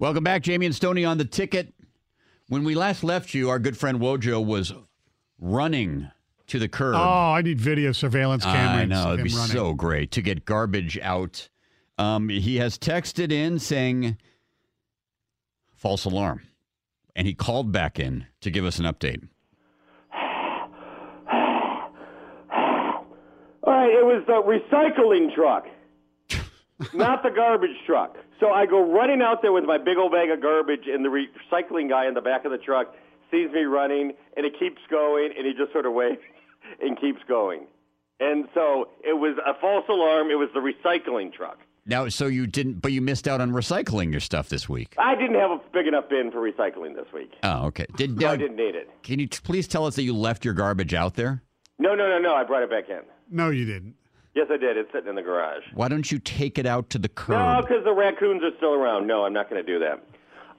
Welcome back, Jamie and Stoney on the ticket. When we last left you, our good friend Wojo was running to the curb. Oh, I need video surveillance cameras. I know it'd be running. so great to get garbage out. Um, he has texted in saying false alarm, and he called back in to give us an update. All right, it was the recycling truck, not the garbage truck. So I go running out there with my big old bag of garbage, and the recycling guy in the back of the truck sees me running, and it keeps going, and he just sort of waves and keeps going. And so it was a false alarm. It was the recycling truck. Now, so you didn't, but you missed out on recycling your stuff this week. I didn't have a big enough bin for recycling this week. Oh, okay. Did So uh, I didn't need it. Can you t- please tell us that you left your garbage out there? No, no, no, no. I brought it back in. No, you didn't. Yes, I did. It's sitting in the garage. Why don't you take it out to the curb? No, because the raccoons are still around. No, I'm not going to do that.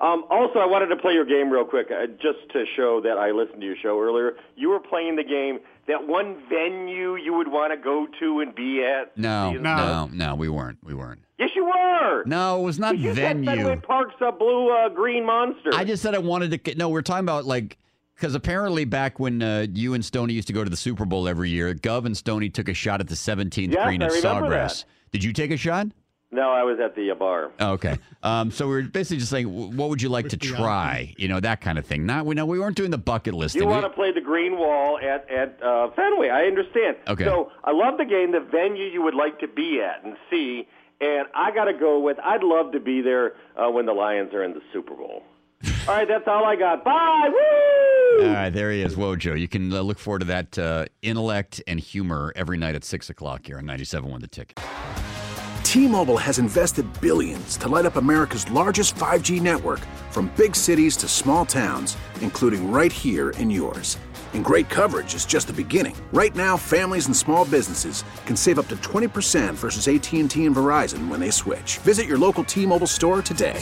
Um, also, I wanted to play your game real quick, uh, just to show that I listened to your show earlier. You were playing the game, that one venue you would want to go to and be at. No, seeing no, no, we weren't. We weren't. Yes, you were. No, it was not you said venue. Fenway Park's a blue uh, green monster. I just said I wanted to. No, we're talking about like because apparently back when uh, you and Stoney used to go to the Super Bowl every year, Gov and Stoney took a shot at the 17th Yes, green at Sawgrass. that. Did you take a shot? no, I was at the uh, bar. Oh, okay. Um, so we were basically just saying, what would you like to try? You know, that kind of thing. Not we know we weren't doing the bucket list. You thing. We- want to play the green wall at at uh, Fenway? I understand. Okay. So I love the game. The venue you would like to be at and see, and I got to go with. I'd love to be there uh, when the Lions are in the Super Bowl. all right, that's all I got. Bye. Woo! All right, there he is, Wojo. You can uh, look forward to that uh, intellect and humor every night at 6 o'clock here on 97.1 The Ticket. T-Mobile has invested billions to light up America's largest 5G network from big cities to small towns, including right here in yours. And great coverage is just the beginning. Right now, families and small businesses can save up to 20% versus AT&T and Verizon when they switch. Visit your local T-Mobile store today.